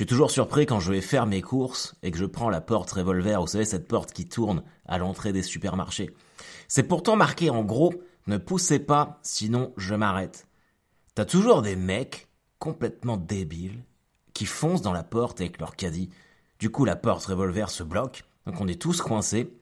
Je suis toujours surpris quand je vais faire mes courses et que je prends la porte revolver, vous savez, cette porte qui tourne à l'entrée des supermarchés. C'est pourtant marqué en gros, ne poussez pas, sinon je m'arrête. T'as toujours des mecs complètement débiles qui foncent dans la porte avec leur caddie. Du coup, la porte revolver se bloque, donc on est tous coincés.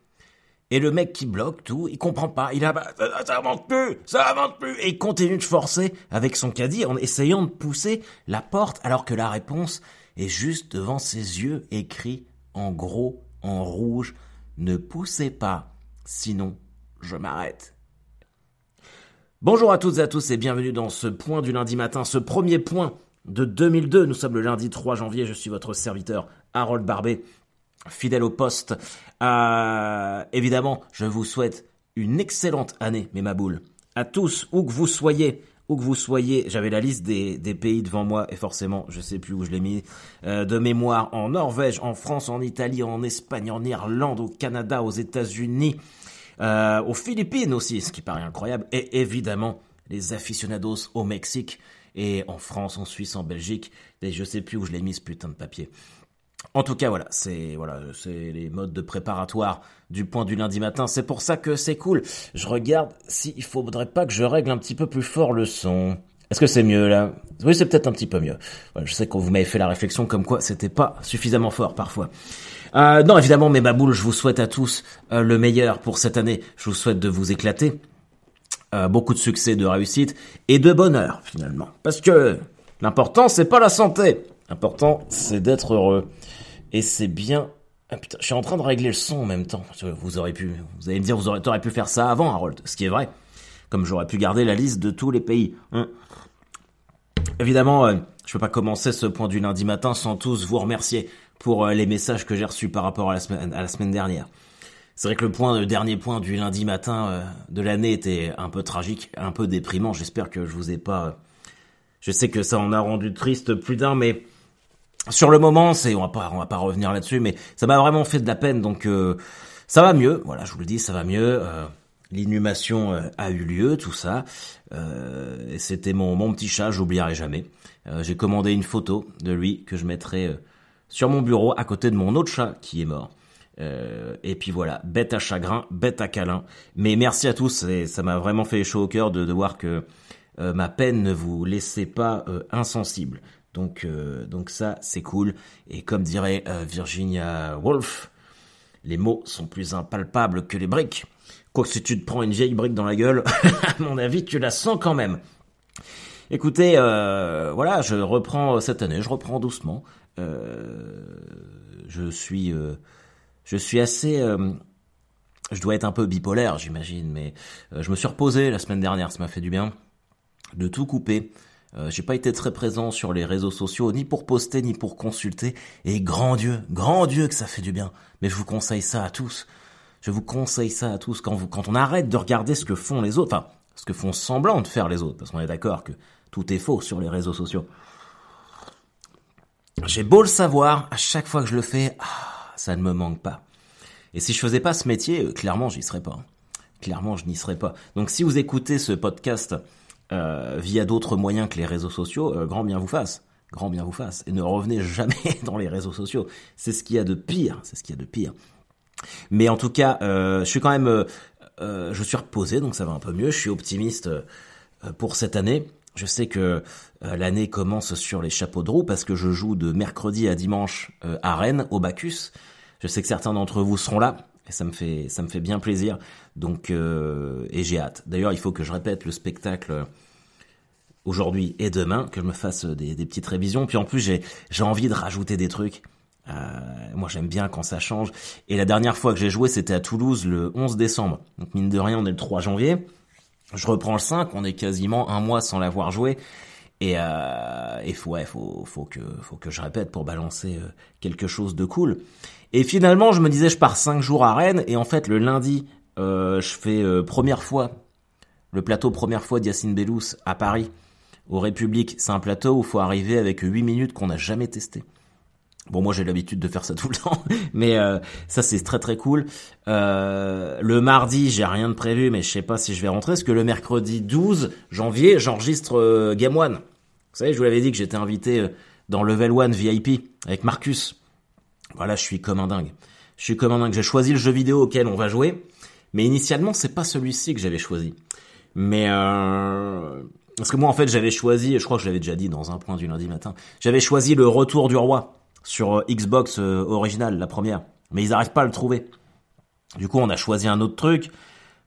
Et le mec qui bloque tout, il comprend pas. Il a, bah, ça, ça avance plus, ça avance plus. Et il continue de forcer avec son caddie en essayant de pousser la porte alors que la réponse est juste devant ses yeux écrit en gros, en rouge, ne poussez pas, sinon je m'arrête. Bonjour à toutes et à tous et bienvenue dans ce point du lundi matin, ce premier point de 2002. Nous sommes le lundi 3 janvier, je suis votre serviteur Harold Barbet, fidèle au poste. Euh, évidemment, je vous souhaite une excellente année, mes maboules. À tous, où que vous soyez, où que vous soyez, j'avais la liste des, pays devant moi et forcément, je sais plus où je l'ai mis, euh, de mémoire en Norvège, en France, en Italie, en Espagne, en Irlande, au Canada, aux États-Unis, euh, aux Philippines aussi, ce qui paraît incroyable, et évidemment les aficionados au Mexique et en France, en Suisse, en Belgique, et je sais plus où je l'ai mis ce putain de papier. En tout cas, voilà, c'est voilà, c'est les modes de préparatoire du point du lundi matin. C'est pour ça que c'est cool. Je regarde s'il faudrait pas que je règle un petit peu plus fort le son. Est-ce que c'est mieux là? Oui, c'est peut-être un petit peu mieux. je sais que vous m'avez fait la réflexion comme quoi c'était pas suffisamment fort parfois. Euh, non, évidemment, mes baboules, je vous souhaite à tous euh, le meilleur pour cette année. Je vous souhaite de vous éclater, euh, beaucoup de succès, de réussite et de bonheur finalement. Parce que l'important, c'est pas la santé. L'important, c'est d'être heureux. Et c'est bien. Ah, putain, je suis en train de régler le son en même temps. Vous aurez pu, vous allez me dire, vous aurez, pu faire ça avant, Harold. Ce qui est vrai. Comme j'aurais pu garder la liste de tous les pays. Hein. Évidemment, euh, je peux pas commencer ce point du lundi matin sans tous vous remercier pour euh, les messages que j'ai reçus par rapport à la semaine, à la semaine dernière. C'est vrai que le dernier point du lundi matin euh, de l'année était un peu tragique, un peu déprimant. J'espère que je vous ai pas. Je sais que ça en a rendu triste plus d'un, mais sur le moment, c'est on va pas on va pas revenir là-dessus, mais ça m'a vraiment fait de la peine. Donc euh, ça va mieux. Voilà, je vous le dis, ça va mieux. Euh, L'inhumation euh, a eu lieu, tout ça. Euh, c'était mon mon petit chat, j'oublierai jamais. J'ai commandé une photo de lui que je mettrai sur mon bureau à côté de mon autre chat qui est mort. et puis voilà, bête à chagrin, bête à câlin. Mais merci à tous, et ça m'a vraiment fait chaud au cœur de, de voir que ma peine ne vous laissait pas insensible. Donc, euh, donc ça, c'est cool. Et comme dirait euh, Virginia Woolf, les mots sont plus impalpables que les briques. Quoique si tu te prends une vieille brique dans la gueule, à mon avis, tu la sens quand même. Écoutez, euh, voilà, je reprends cette année, je reprends doucement. je suis, je suis assez, je dois être un peu bipolaire, j'imagine, mais je me suis reposé la semaine dernière, ça m'a fait du bien de tout couper. Euh, j'ai pas été très présent sur les réseaux sociaux, ni pour poster, ni pour consulter. Et grand Dieu, grand Dieu que ça fait du bien. Mais je vous conseille ça à tous. Je vous conseille ça à tous. Quand, vous, quand on arrête de regarder ce que font les autres, enfin, ce que font semblant de faire les autres, parce qu'on est d'accord que tout est faux sur les réseaux sociaux. J'ai beau le savoir, à chaque fois que je le fais, ah, ça ne me manque pas. Et si je faisais pas ce métier, euh, clairement, j'y serais pas. Clairement, je n'y serais pas. Donc si vous écoutez ce podcast via d'autres moyens que les réseaux sociaux, euh, grand bien vous fasse. Grand bien vous fasse. Et ne revenez jamais dans les réseaux sociaux. C'est ce qu'il y a de pire. C'est ce qu'il y a de pire. Mais en tout cas, euh, je suis quand même, je suis reposé, donc ça va un peu mieux. Je suis optimiste pour cette année. Je sais que l'année commence sur les chapeaux de roue parce que je joue de mercredi à dimanche à Rennes, au Bacchus. Je sais que certains d'entre vous seront là. Et ça me fait, ça me fait bien plaisir. Donc, euh, et j'ai hâte. D'ailleurs, il faut que je répète le spectacle aujourd'hui et demain, que je me fasse des, des petites révisions. Puis en plus, j'ai, envie de rajouter des trucs. Euh, moi, j'aime bien quand ça change. Et la dernière fois que j'ai joué, c'était à Toulouse le 11 décembre. Donc, mine de rien, on est le 3 janvier. Je reprends le 5, on est quasiment un mois sans l'avoir joué. Et, euh, et faut, ouais, faut, faut que, faut que je répète pour balancer euh, quelque chose de cool. Et finalement, je me disais, je pars cinq jours à Rennes, et en fait, le lundi, euh, je fais euh, première fois le plateau première fois d'Yacine Bellous à Paris, au République. C'est un plateau où il faut arriver avec 8 minutes qu'on n'a jamais testé. Bon, moi j'ai l'habitude de faire ça tout le temps, mais euh, ça c'est très très cool. le mardi, j'ai rien de prévu, mais je sais pas si je vais rentrer, parce que le mercredi 12 janvier, j'enregistre Game One. Vous savez, je vous l'avais dit que j'étais invité dans Level 1 VIP avec Marcus. Voilà, je suis comme un dingue. Je suis comme un dingue. J'ai choisi le jeu vidéo auquel on va jouer, mais initialement c'est pas celui-ci que j'avais choisi. Mais euh... parce que moi en fait j'avais choisi, je crois que je l'avais déjà dit dans un point du lundi matin, j'avais choisi le Retour du Roi sur euh, Xbox euh, original, la première. Mais ils n'arrivent pas à le trouver. Du coup on a choisi un autre truc.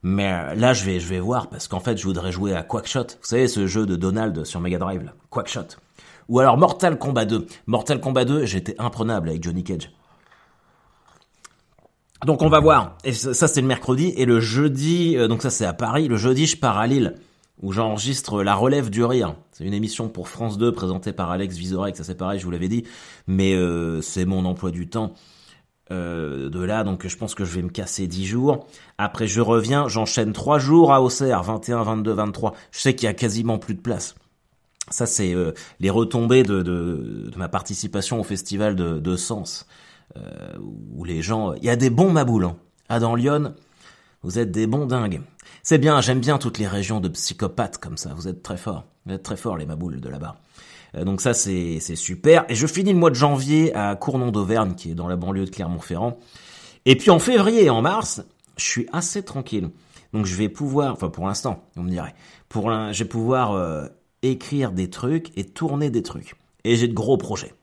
Mais euh, là, je vais, je vais voir parce qu'en fait, je voudrais jouer à Quackshot. Vous savez, ce jeu de Donald sur Mega Drive. Quackshot. Ou alors Mortal Kombat 2. Mortal Kombat 2, j'étais imprenable avec Johnny Cage. Donc on va voir. Et ça c'est le mercredi et le jeudi, euh, donc ça c'est à Paris. Le jeudi je pars à Lille où j'enregistre La Relève du Rire. C'est une émission pour France 2 présentée par Alex Vizorek, ça c'est pareil, je vous l'avais dit. Mais euh, c'est mon emploi du temps euh, de là, donc je pense que je vais me casser 10 jours. Après je reviens, j'enchaîne 3 jours à Auxerre, 21, 22, 23. Je sais qu'il y a quasiment plus de place. Ça c'est les retombées de, de, de, ma participation au festival de, de Sens. Euh, où les gens... Il y a des bons maboules. Hein. Ah, dans Lyon, vous êtes des bons dingues. C'est bien, j'aime bien toutes les régions de psychopathes comme ça. Vous êtes très forts. Vous êtes très forts, les maboules de là-bas. Euh, donc ça, c'est super. Et je finis le mois de janvier à Cournon d'Auvergne, qui est dans la banlieue de Clermont-Ferrand. Et puis en février et en mars, je suis assez tranquille. Donc je vais pouvoir, enfin pour l'instant, on me dirait, pour je vais pouvoir euh, écrire des trucs et tourner des trucs. Et j'ai de gros projets.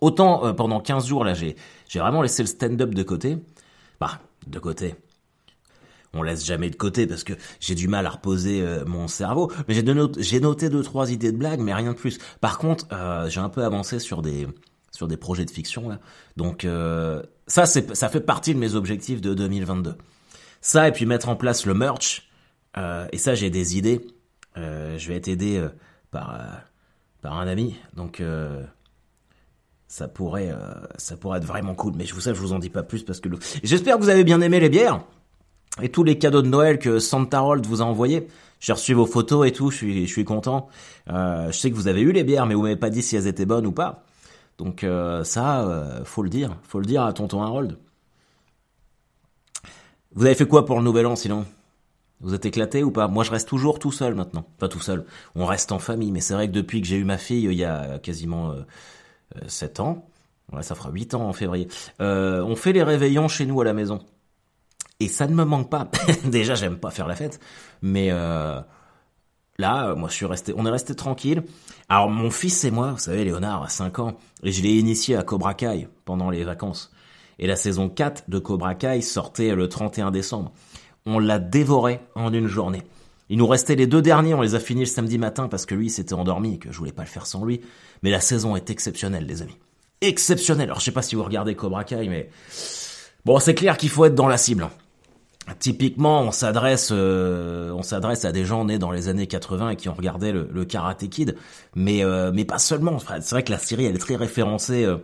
Autant euh, pendant 15 jours là, j'ai vraiment laissé le stand-up de côté. Bah, de côté. On laisse jamais de côté parce que j'ai du mal à reposer euh, mon cerveau. Mais j'ai noté, deux trois idées de blagues, mais rien de plus. Par contre, euh, j'ai un peu avancé sur des sur des projets de fiction là. Donc ça ça fait partie de mes objectifs de 2022. Ça et puis mettre en place le merch. et ça j'ai des idées. Je vais être aidé par par un ami. Donc ça pourrait, euh, ça pourrait être vraiment cool. Mais je vous sais, je vous en dis pas plus parce que j'espère que vous avez bien aimé les bières et tous les cadeaux de Noël que Santa Rold vous a envoyés. J'ai reçu vos photos et tout, je suis, je suis content. Euh, je sais que vous avez eu les bières, mais vous m'avez pas dit si elles étaient bonnes ou pas. Donc euh, ça, euh, faut le dire, faut le dire à Tonton Harold. Vous avez fait quoi pour le Nouvel An sinon? Vous êtes éclaté ou pas? Moi, je reste toujours tout seul maintenant. Pas tout seul. On reste en famille, mais c'est vrai que depuis que j'ai eu ma fille, il y a quasiment 7 euh, ans. Ça fera 8 ans en février. Euh, on fait les réveillons chez nous à la maison. Et ça ne me manque pas. Déjà, j'aime pas faire la fête, mais euh, là, moi, je suis resté, on est resté tranquille. Alors, mon fils et moi, vous savez, Léonard a 5 ans, et je l'ai initié à Cobra Kai pendant les vacances. Et la saison 4 de Cobra Kai sortait le 31 décembre. On l'a dévoré en une journée. Il nous restait les deux derniers, on les a finis le samedi matin parce que lui s'était endormi et que je voulais pas le faire sans lui. Mais la saison est exceptionnelle, les amis. Exceptionnelle. Alors je sais pas si vous regardez Cobra Kai, mais bon, c'est clair qu'il faut être dans la cible. Typiquement, on s'adresse, euh, on s'adresse à des gens nés dans les années 80 et qui ont regardé le, Karate Kid, mais euh, pas seulement. C'est vrai que la série elle est très référencée euh,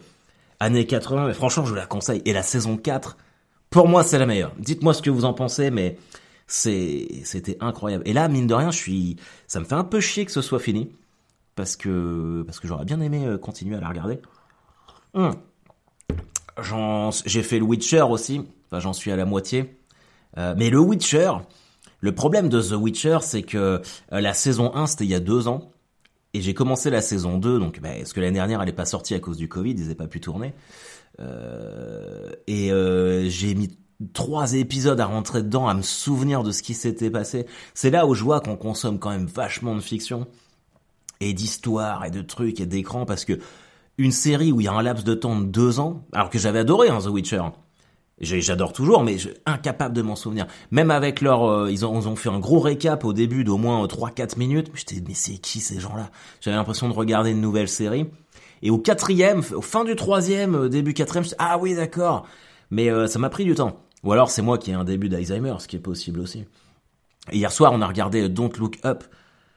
années 80, mais franchement je vous la conseille. Et la saison 4, pour moi c'est la meilleure. Dites-moi ce que vous en pensez, mais c'était incroyable. Et là, mine de rien, je suis, ça me fait un peu chier que ce soit fini. Parce que, parce que j'aurais bien aimé euh, continuer à la regarder. Hum. j'ai fait le Witcher aussi. Enfin, j'en suis à la moitié. Euh, mais le Witcher, le problème de The Witcher, c'est que euh, la saison 1, c'était il y a deux ans. Et j'ai commencé la saison 2, donc bah, parce que l'année dernière, elle n'est pas sortie à cause du Covid, ils n'avaient pas pu tourner. Et j'ai mis trois épisodes à rentrer dedans, à me souvenir de ce qui s'était passé. C'est là où je vois qu'on consomme quand même vachement de fiction et d'histoire et de trucs et d'écran parce que une série où il y a un laps de temps de deux ans, alors que j'avais adoré hein, The Witcher, j'adore toujours, mais incapable de m'en souvenir. Même avec leur, euh, ils, ont, ils, ont, fait un gros récap au début d'au moins 3-4 minutes. J'étais, mais c'est qui ces gens-là? J'avais l'impression de regarder une nouvelle série. Et au quatrième, au fin du troisième, euh, début quatrième, je ah oui d'accord. Mais euh, ça m'a pris du temps. Ou alors c'est moi qui ai un début d'Alzheimer, ce qui est possible aussi. hier soir, on a regardé Don't Look Up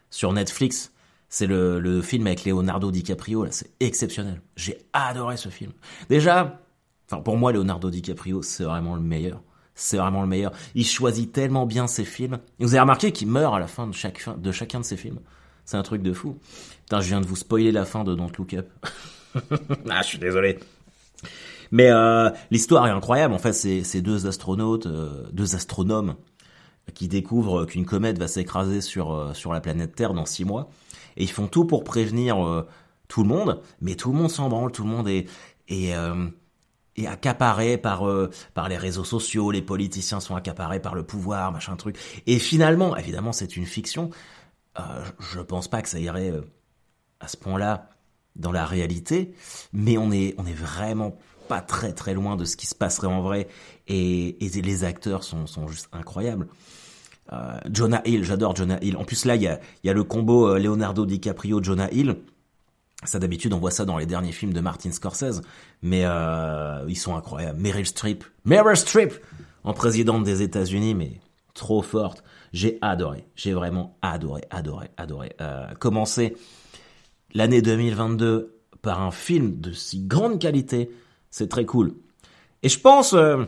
sur Netflix. C'est le, le, film avec Leonardo DiCaprio, là, c'est exceptionnel. J'ai adoré ce film. Déjà, enfin pour moi, Leonardo DiCaprio, c'est vraiment le meilleur. C'est vraiment le meilleur. Il choisit tellement bien ses films. Et vous avez remarqué qu'il meurt à la fin de, chaque, de chacun de ses films. C'est un truc de fou. Putain, je viens de vous spoiler la fin de Don't Look Up. ah, je suis désolé. Mais euh, l'histoire est incroyable. En fait, c'est deux astronautes, euh, deux astronomes qui découvrent qu'une comète va s'écraser sur euh, sur la planète Terre dans six mois, et ils font tout pour prévenir tout le monde, mais tout le monde s'en branle, tout le monde est, est, est accaparé par, par les réseaux sociaux, les politiciens sont accaparés par le pouvoir, machin truc. Et finalement, évidemment, c'est une fiction. Euh, je pense pas que ça irait euh, à ce point-là dans la réalité, mais on est, on est vraiment pas très très loin de ce qui se passerait en vrai et, les acteurs sont, sont juste incroyables. Euh, Jonah Hill, j'adore Jonah Hill. En plus là, il y a, y a le combo euh, Leonardo DiCaprio Jonah Hill. Ça d'habitude on voit ça dans les derniers films de Martin Scorsese, mais ils sont incroyables. Meryl Streep, Meryl Streep en présidente des États-Unis, mais trop forte. J'ai adoré, j'ai vraiment adoré, adoré, adoré. Euh, commencer l'année 2022 par un film de si grande qualité, c'est très cool. Et je pense, euh,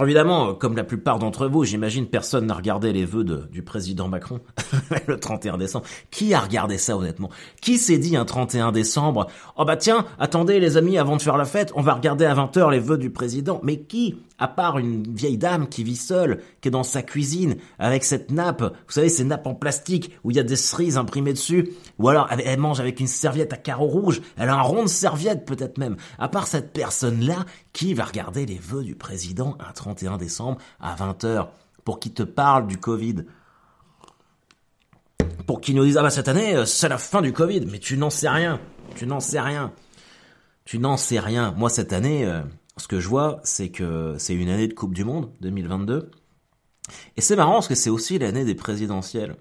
évidemment, comme la plupart d'entre vous, j'imagine personne n'a regardé les vœux de, du président Macron le 31 décembre. Qui a regardé ça honnêtement? Qui s'est dit un 31 décembre Oh bah tiens, attendez les amis, avant de faire la fête, on va regarder à 20h les vœux du président. Mais qui à part une vieille dame qui vit seule, qui est dans sa cuisine, avec cette nappe, vous savez, ces nappes en plastique où il y a des cerises imprimées dessus, ou alors elle mange avec une serviette à carreaux rouges, elle a un rond de serviette peut-être même. À part cette personne-là, qui va regarder les vœux du président un 31 décembre à 20h pour qu'il te parle du Covid? Pour qu'il nous dise ah bah cette année euh, c'est la fin du Covid. Mais tu n'en sais rien. Tu n'en sais rien. Tu n'en sais rien. Moi cette année euh, ce que je vois, c'est que c'est une année de Coupe du Monde, 2022. Et c'est marrant parce que c'est aussi l'année des présidentielles.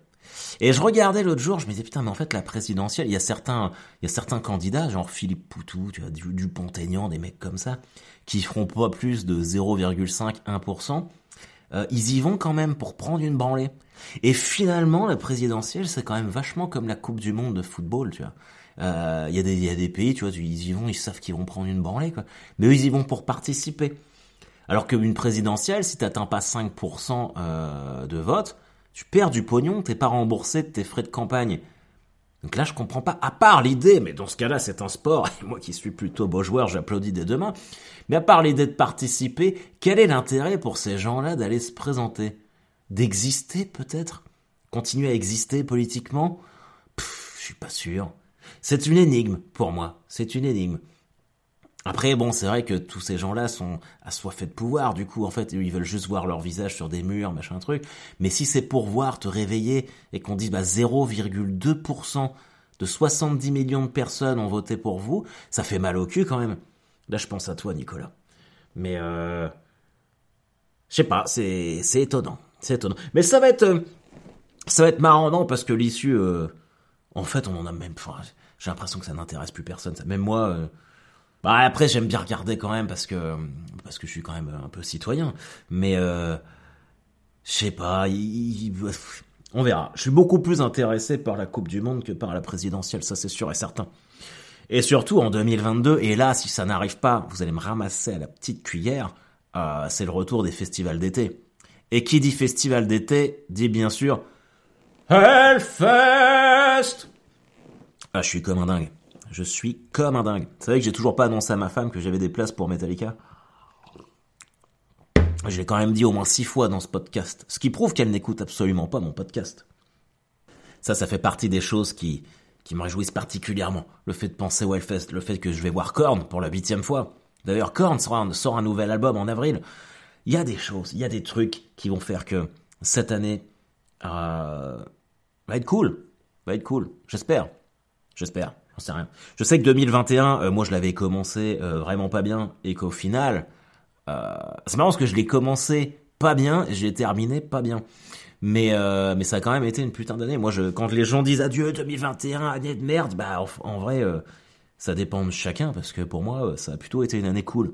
Et je regardais l'autre jour, je me disais putain mais en fait la présidentielle, il y a certains, il y a certains candidats genre Philippe Poutou, tu vois, du, Pont-Aignan, des mecs comme ça, qui feront pas plus de 0,5-1%. Euh, ils y vont quand même pour prendre une branlée. Et finalement, la présidentielle, c'est quand même vachement comme la Coupe du Monde de football, tu vois. Il euh, y, a des, y a des pays, tu vois, ils y vont, ils savent qu'ils vont prendre une branlée, quoi. Mais eux, ils y vont pour participer. Alors qu'une présidentielle, si t'atteins pas 5% euh, de vote, tu perds du pognon, t'es pas remboursé de tes frais de campagne. Donc là, je comprends pas, à part l'idée, mais dans ce cas-là, c'est un sport, et moi qui suis plutôt beau joueur, j'applaudis dès demain, mais à part l'idée de participer, quel est l'intérêt pour ces gens-là d'aller se présenter? D'exister peut-être? Continuer à exister politiquement? Je suis pas sûr. C'est une énigme pour moi. C'est une énigme. Après, bon, c'est vrai que tous ces gens-là sont assoiffés de pouvoir, du coup, en fait, ils veulent juste voir leur visage sur des murs, machin truc. Mais si c'est pour voir te réveiller et qu'on dise, bah, 0,2% de 70 millions de personnes ont voté pour vous, ça fait mal au cul quand même. Là, je pense à toi, Nicolas. Mais, euh, je sais pas, c'est, c'est étonnant. C'est étonnant. Mais ça va être, euh, ça va être marrant, non, parce que l'issue, euh, en fait, on en a même, enfin, j'ai l'impression que ça n'intéresse plus personne. Même moi, euh, bah après j'aime bien regarder quand même parce que parce que je suis quand même un peu citoyen. Mais euh, je sais pas, on verra. Je suis beaucoup plus intéressé par la Coupe du Monde que par la présidentielle, ça c'est sûr et certain. Et surtout en 2022, et là si ça n'arrive pas, vous allez me ramasser à la petite cuillère, euh, c'est le retour des festivals d'été. Et qui dit festival d'été dit bien sûr Hellfest ah, je suis comme un dingue. Je suis comme un dingue. C'est vrai que j'ai toujours pas annoncé à ma femme que j'avais des places pour Metallica. Je l'ai quand même dit au moins six fois dans ce podcast. Ce qui prouve qu'elle n'écoute absolument pas mon podcast. Ça, ça fait partie des choses qui, qui me réjouissent particulièrement. Le fait de penser au le fait que je vais voir Korn pour la huitième fois. D'ailleurs, Korn sort un, sort un nouvel album en avril. Il y a des choses, il y a des trucs qui vont faire que cette année euh, va être cool. Va être cool. J'espère. J'espère, j'en sais rien. Je sais que 2021, euh, moi je l'avais commencé euh, vraiment pas bien et qu'au final, euh, c'est marrant parce que je l'ai commencé pas bien et j'ai terminé pas bien. Mais mais ça a quand même été une putain d'année. Moi, quand les gens disent adieu 2021, année de merde, bah en, vrai, ça dépend de chacun parce que pour moi, ça a plutôt été une année cool,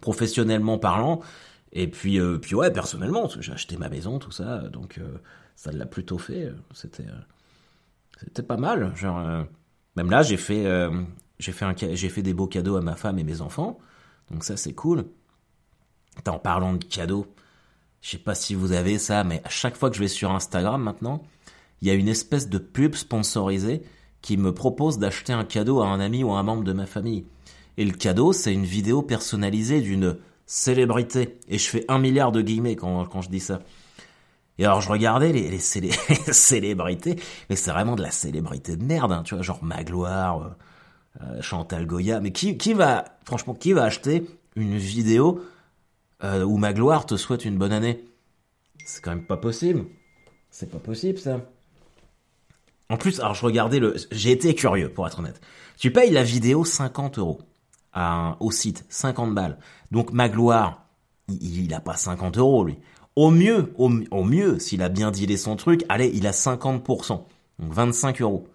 professionnellement parlant. Et puis puis ouais, personnellement, j'ai acheté ma maison, tout ça, donc ça l'a plutôt fait. C'était c'était pas mal. Genre, euh, même là, j'ai fait, euh, fait des beaux cadeaux à ma femme et mes enfants. Donc ça, c'est cool. En parlant de cadeaux, je sais pas si vous avez ça, mais à chaque fois que je vais sur Instagram maintenant, il y a une espèce de pub sponsorisée qui me propose d'acheter un cadeau à un ami ou à un membre de ma famille. Et le cadeau, c'est une vidéo personnalisée d'une célébrité. Et je fais un milliard de guillemets quand je dis ça. Et alors je regardais les, célébrités, mais c'est vraiment de la célébrité de merde, hein, tu vois, genre Magloire, euh, euh, Chantal Goya, mais qui, qui va, franchement, qui va acheter une vidéo euh, où Magloire te souhaite une bonne année? C'est quand même pas possible. C'est pas possible ça. En plus, alors je regardais le, j'ai été curieux pour être honnête. Tu payes la vidéo 50 euros au site, 50 balles. Donc Magloire, il, il a pas 50 euros lui. Au mieux, au, mieux, s'il a bien dealé son truc, allez, il a 50%. Donc 25 euros.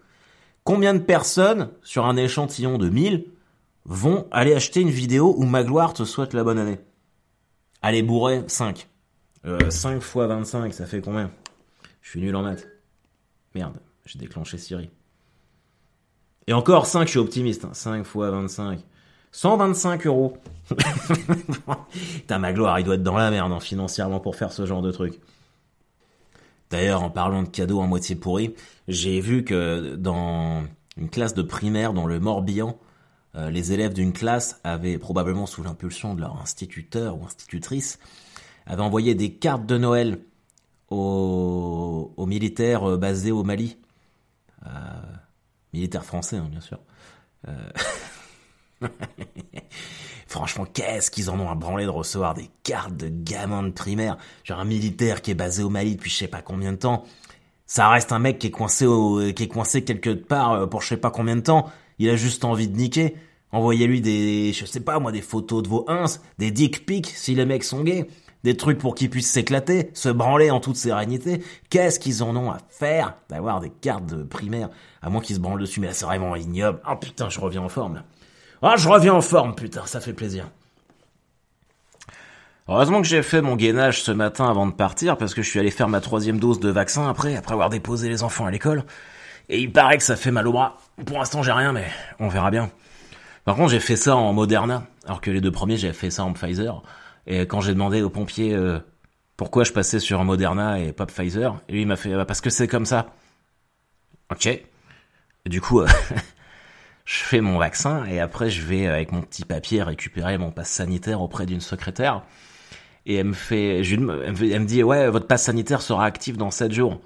Combien de personnes, sur un échantillon de 1000, vont aller acheter une vidéo où Magloire te souhaite la bonne année? Allez, bourré, 5. Euh, 5 fois 25, ça fait combien? Je suis nul en maths. Merde, j'ai déclenché Siri. Et encore 5, je suis optimiste. 5 hein. fois 25. 125 euros. T'as ma gloire, il doit être dans la merde hein, financièrement pour faire ce genre de truc. D'ailleurs, en parlant de cadeaux en moitié pourris, j'ai vu que dans une classe de primaire dans le Morbihan, euh, les élèves d'une classe avaient, probablement sous l'impulsion de leur instituteur ou institutrice, avaient envoyé des cartes de Noël aux, militaires euh, basés au Mali. Euh, militaires français, hein, bien sûr. Franchement, qu'est-ce qu'ils en ont à branler de recevoir des cartes de gamins de primaire? Genre un militaire qui est basé au Mali depuis je sais pas combien de temps. Ça reste un mec qui est coincé quelque part euh, pour je sais pas combien de temps. Il a juste envie de niquer. Envoyez-lui des, je sais pas moi, des photos de vos ins, des dick pics si les mecs sont gays, des trucs pour qu'ils puissent s'éclater, se branler en toute sérénité. Qu'est-ce qu'ils en ont à faire d'avoir des cartes de primaire? À moins qu'ils se branlent dessus, mais là c'est vraiment ignoble. Oh putain, je reviens en forme. Ah, je reviens en forme, putain, ça fait plaisir. Heureusement que j'ai fait mon gainage ce matin avant de partir, parce que je suis allé faire ma troisième dose de vaccin après, après avoir déposé les enfants à l'école. Et il paraît que ça fait mal au bras. Pour l'instant, j'ai rien, mais on verra bien. Par contre, j'ai fait ça en Moderna, alors que les deux premiers, j'ai fait ça en Pfizer. Et quand j'ai demandé au pompier euh, pourquoi je passais sur Moderna et pas Pfizer, lui m'a fait bah, parce que c'est comme ça. Ok. Du coup, euh, je fais mon vaccin et après je vais avec mon petit papier récupérer mon passe sanitaire auprès d'une secrétaire. Et elle me fait, elle me, dit ouais votre passe sanitaire sera actif dans 7 jours.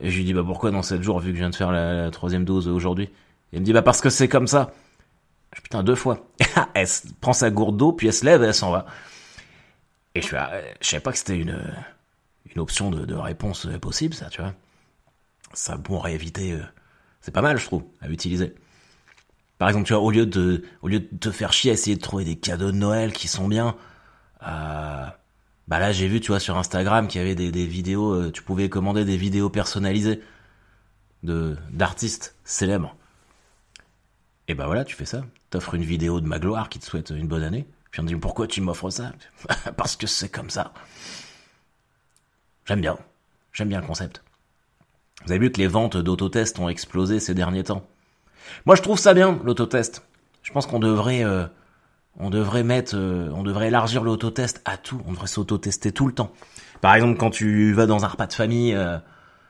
Et je lui dis bah pourquoi dans 7 jours vu que je viens de faire la, troisième dose aujourd'hui? Elle me dit bah parce que c'est comme ça. Je, putain deux fois. Elle prend sa gourde d'eau puis elle se lève et elle s'en va. Et je suis je savais pas que c'était une une option de, réponse possible ça tu vois. Ça pourrait éviter euh, c'est pas mal je trouve à utiliser par exemple, tu vois, au lieu de, te faire chier à essayer de trouver des cadeaux de Noël qui sont bien, euh, bah là j'ai vu, tu vois, sur Instagram qu'il y avait des, vidéos, euh, tu pouvais commander des vidéos personnalisées de d'artistes célèbres. Et bah voilà, tu fais ça. T'offres une vidéo de Magloire qui te souhaite une bonne année. Puis on te dit pourquoi tu m'offres ça? Parce que c'est comme ça. J'aime bien. J'aime bien le concept. Vous avez vu que les ventes d'autotest ont explosé ces derniers temps? Moi, je trouve ça bien, l'autotest. Je pense qu'on devrait, euh, on devrait mettre, euh, on devrait élargir l'autotest à tout. On devrait s'autotester tout le temps. Par exemple, quand tu vas dans un repas de famille, euh,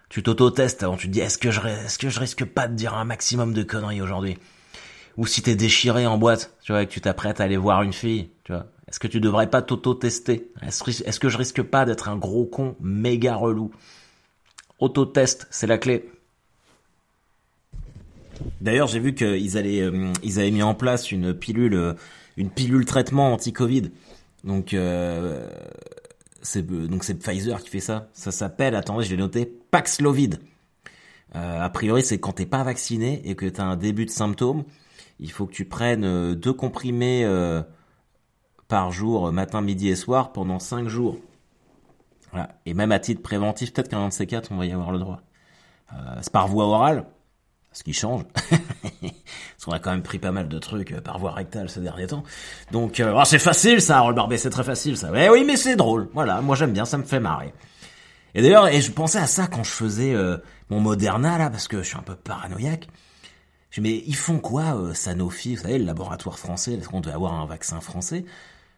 tu t'autotestes tu te dis, est-ce que je, est-ce que je risque pas de dire un maximum de conneries aujourd'hui? Ou si t'es déchiré en boîte, tu vois, et que tu t'apprêtes à aller voir une fille, tu vois. Est-ce que tu devrais pas t'auto-tester? Est-ce que je risque pas d'être un gros con méga relou? Autotest, c'est la clé. D'ailleurs, j'ai vu qu'ils euh, avaient mis en place une pilule, euh, une pilule traitement anti-Covid. Donc, euh, c'est donc c'est Pfizer qui fait ça. Ça s'appelle, attendez, je l'ai noté, Paxlovid. a priori, c'est quand t'es pas vacciné et que t'as un début de symptômes, il faut que tu prennes deux comprimés par jour, matin, midi et soir, pendant cinq jours. Et même à titre préventif, peut-être qu'un de ces quatre, on va y avoir le droit. c'est par voie orale ce qui change. Parce qu'on a quand même pris pas mal de trucs euh, par voie rectale ces derniers temps. Donc, euh, oh, c'est facile ça, Roll Barbet, c'est très facile ça. Eh oui, mais c'est drôle. Voilà, moi j'aime bien, ça me fait marrer. Et d'ailleurs, et je pensais à ça quand je faisais euh, mon Moderna là, parce que je suis un peu paranoïaque. Je mais ils font quoi, Sanofi, vous savez, le laboratoire français, est-ce qu'on doit avoir un vaccin français?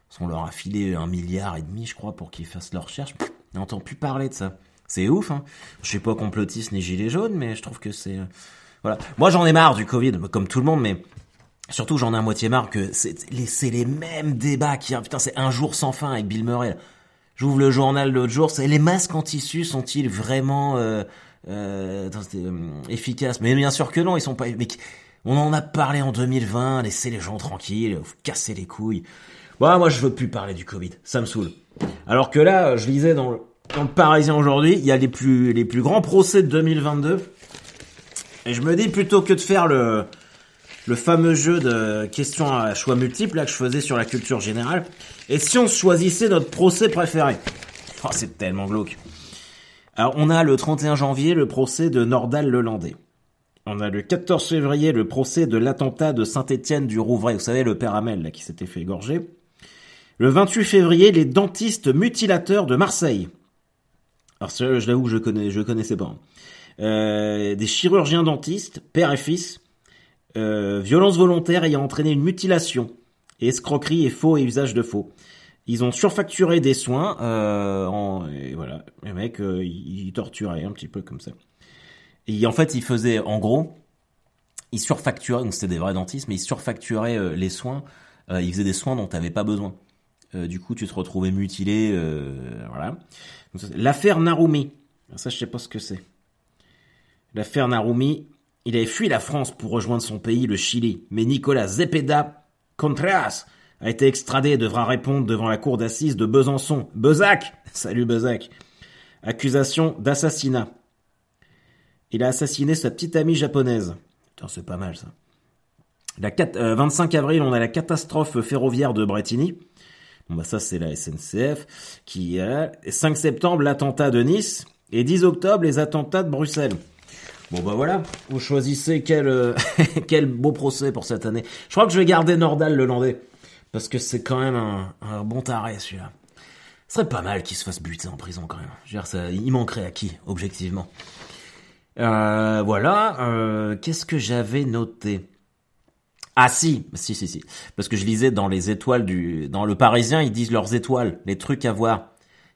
Parce qu'on leur a filé un milliard et demi, je crois, pour qu'ils fassent leur recherche. On n'entend plus parler de ça. C'est ouf, hein. Je suis pas complotiste ni gilet jaune, mais je trouve que c'est voilà. Moi, j'en ai marre du Covid, comme tout le monde, mais surtout, j'en ai à moitié marre que c'est les, les mêmes débats qui, putain, c'est un jour sans fin avec Bill Murray. J'ouvre le journal l'autre jour, c'est les masques en tissu sont-ils vraiment euh, euh, efficaces? Mais bien sûr que non, ils sont pas. Mais on en a parlé en 2020, laissez les gens tranquilles, vous cassez les couilles. Bon, moi je veux plus parler du Covid, ça me saoule. Alors que là, je lisais dans le, dans le Parisien aujourd'hui, il y a les plus les plus grands procès de 2022. Et je me dis plutôt que de faire le le fameux jeu de questions à choix multiples là que je faisais sur la culture générale. Et si on choisissait notre procès préféré? Oh, c'est tellement glauque. Alors, on a le 31 janvier le procès de Nordal Lelandais. On a le 14 février le procès de l'attentat de Saint-Étienne du Rouvray. Vous savez, le père Hamel là, qui s'était fait égorger. Le 28 février, les dentistes mutilateurs de Marseille. Alors, je l'avoue je connais, je connaissais pas. Euh, des chirurgiens dentistes, père et fils, euh, violence volontaire ayant entraîné une mutilation, escroquerie et faux et usage de faux. Ils ont surfacturé des soins, euh, en, et voilà, les mecs, euh, ils torturaient un petit peu comme ça. Et en fait, ils faisaient, en gros, ils surfacturaient, donc c'était des vrais dentistes, mais ils surfacturaient euh, les soins, euh, ils faisaient des soins dont tu n'avais pas besoin. du coup, tu te retrouvais mutilé, voilà. L'affaire Narumi, ça je sais pas ce que c'est. L'affaire Narumi, il avait fui la France pour rejoindre son pays, le Chili, mais Nicolas Zepeda Contreras a été extradé et devra répondre devant la cour d'assises de Besançon. Bezac Salut Bezac Accusation d'assassinat. Il a assassiné sa petite amie japonaise. Putain, c'est pas mal ça. La 25 euh, avril, on a la catastrophe ferroviaire de Bretigny. Bon bah ça c'est la SNCF qui a 5 septembre l'attentat de Nice et 10 octobre les attentats de Bruxelles. Bon bah voilà, vous choisissez quel euh, quel beau procès pour cette année. Je crois que je vais garder Nordal le Landais parce que c'est quand même un, un bon taré celui-là. Ce serait pas mal qu'il se fasse buter en prison quand même. Je veux dire, ça, il manquerait à qui, objectivement? Euh, Voilà. Euh, Qu'est-ce que j'avais noté? Ah si, si, si, si. Parce que je lisais dans les étoiles du, dans le Parisien, ils disent leurs étoiles, les trucs à voir.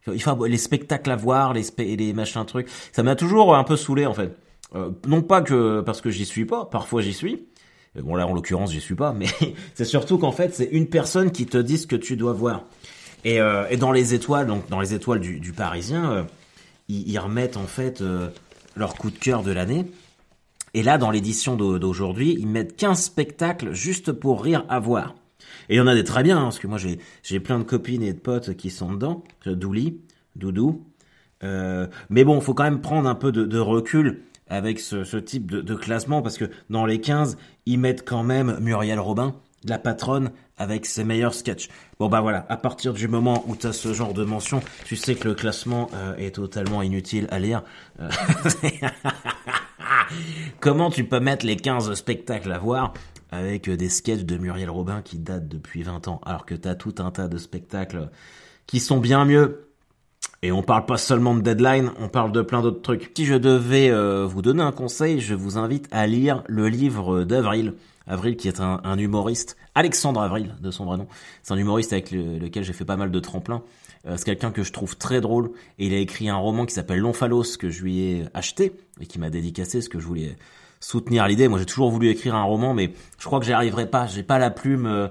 Il faut les spectacles à voir, les, les machins trucs. Ça m'a toujours un peu saoulé en fait. Euh, non pas que parce que j'y suis pas, parfois j'y suis. Bon là en l'occurrence j'y suis pas, mais c'est surtout qu'en fait c'est une personne qui te dit ce que tu dois voir. Et, euh, dans les étoiles, donc dans les étoiles du, Parisien, euh, ils, remettent en fait leur coup de cœur de l'année. Et là dans l'édition d'aujourd'hui, ils mettent 15 spectacles juste pour rire à voir. Et il y en a des très bien, hein, parce que moi j'ai plein de copines et de potes qui sont dedans, Douli, Doudou. Euh, mais bon, faut quand même prendre un peu de recul avec ce, ce type de, de, classement parce que dans les 15, ils mettent quand même Muriel Robin, la patronne, avec ses meilleurs sketchs. Bon bah voilà, à partir du moment où tu as ce genre de mention, tu sais que le classement euh, est totalement inutile à lire. Euh, comment tu peux mettre les 15 spectacles à voir avec des sketchs de Muriel Robin qui datent depuis 20 ans alors que tu as tout un tas de spectacles qui sont bien mieux et on parle pas seulement de deadline, on parle de plein d'autres trucs. Si je devais euh, vous donner un conseil, je vous invite à lire le livre d'Avril. Avril qui est un, humoriste, Alexandre Avril de son vrai nom. C'est un humoriste avec lequel j'ai fait pas mal de tremplins. Euh, c'est quelqu'un que je trouve très drôle et il a écrit un roman qui s'appelle L'Omphalos que je lui ai acheté et qui m'a dédicacé ce que je voulais soutenir l'idée. Moi j'ai toujours voulu écrire un roman mais je crois que j'y arriverai pas. J'ai pas la plume euh,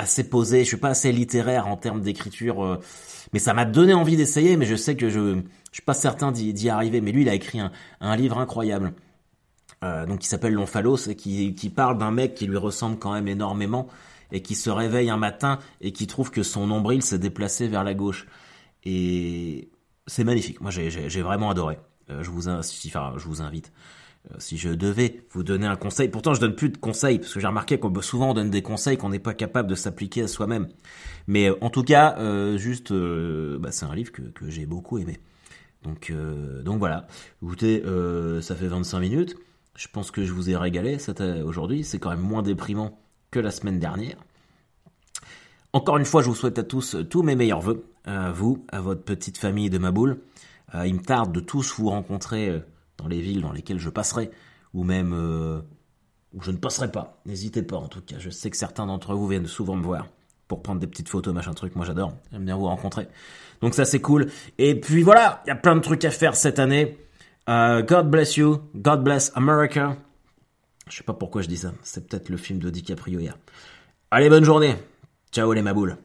assez posée, je suis pas assez littéraire en termes d'écriture mais ça m'a donné envie d'essayer, mais je sais que je, je suis pas certain d'y arriver. Mais lui, il a écrit un, livre incroyable. Euh, donc qui s'appelle L'Omphalos et qui, parle d'un mec qui lui ressemble quand même énormément et qui se réveille un matin et qui trouve que son nombril s'est déplacé vers la gauche. Et c'est magnifique. Moi, j'ai vraiment adoré. Euh, je vous invite. Euh, si je devais vous donner un conseil, pourtant je donne plus de conseils, parce que j'ai remarqué qu'on souvent on donne des conseils qu'on n'est pas capable de s'appliquer à soi-même. Mais euh, en tout cas, euh, juste, bah, c'est un livre que, que j'ai beaucoup aimé. Donc, donc voilà. Écoutez, ça fait 25 minutes. Je pense que je vous ai régalé aujourd'hui. C'est quand même moins déprimant que la semaine dernière. Encore une fois, je vous souhaite à tous tous mes meilleurs voeux. À vous, à votre petite famille de ma boule. il me tarde de tous vous rencontrer dans les villes dans lesquelles je passerai, ou même euh, où je ne passerai pas. N'hésitez pas en tout cas, je sais que certains d'entre vous viennent souvent me voir pour prendre des petites photos, machin truc, moi j'adore, j'aime bien vous rencontrer. Donc ça c'est cool. Et puis voilà, il y a plein de trucs à faire cette année. Euh, God bless you, God bless America. Je sais pas pourquoi je dis ça, c'est peut-être le film de DiCaprio hier. Allez, bonne journée. Ciao les maboules.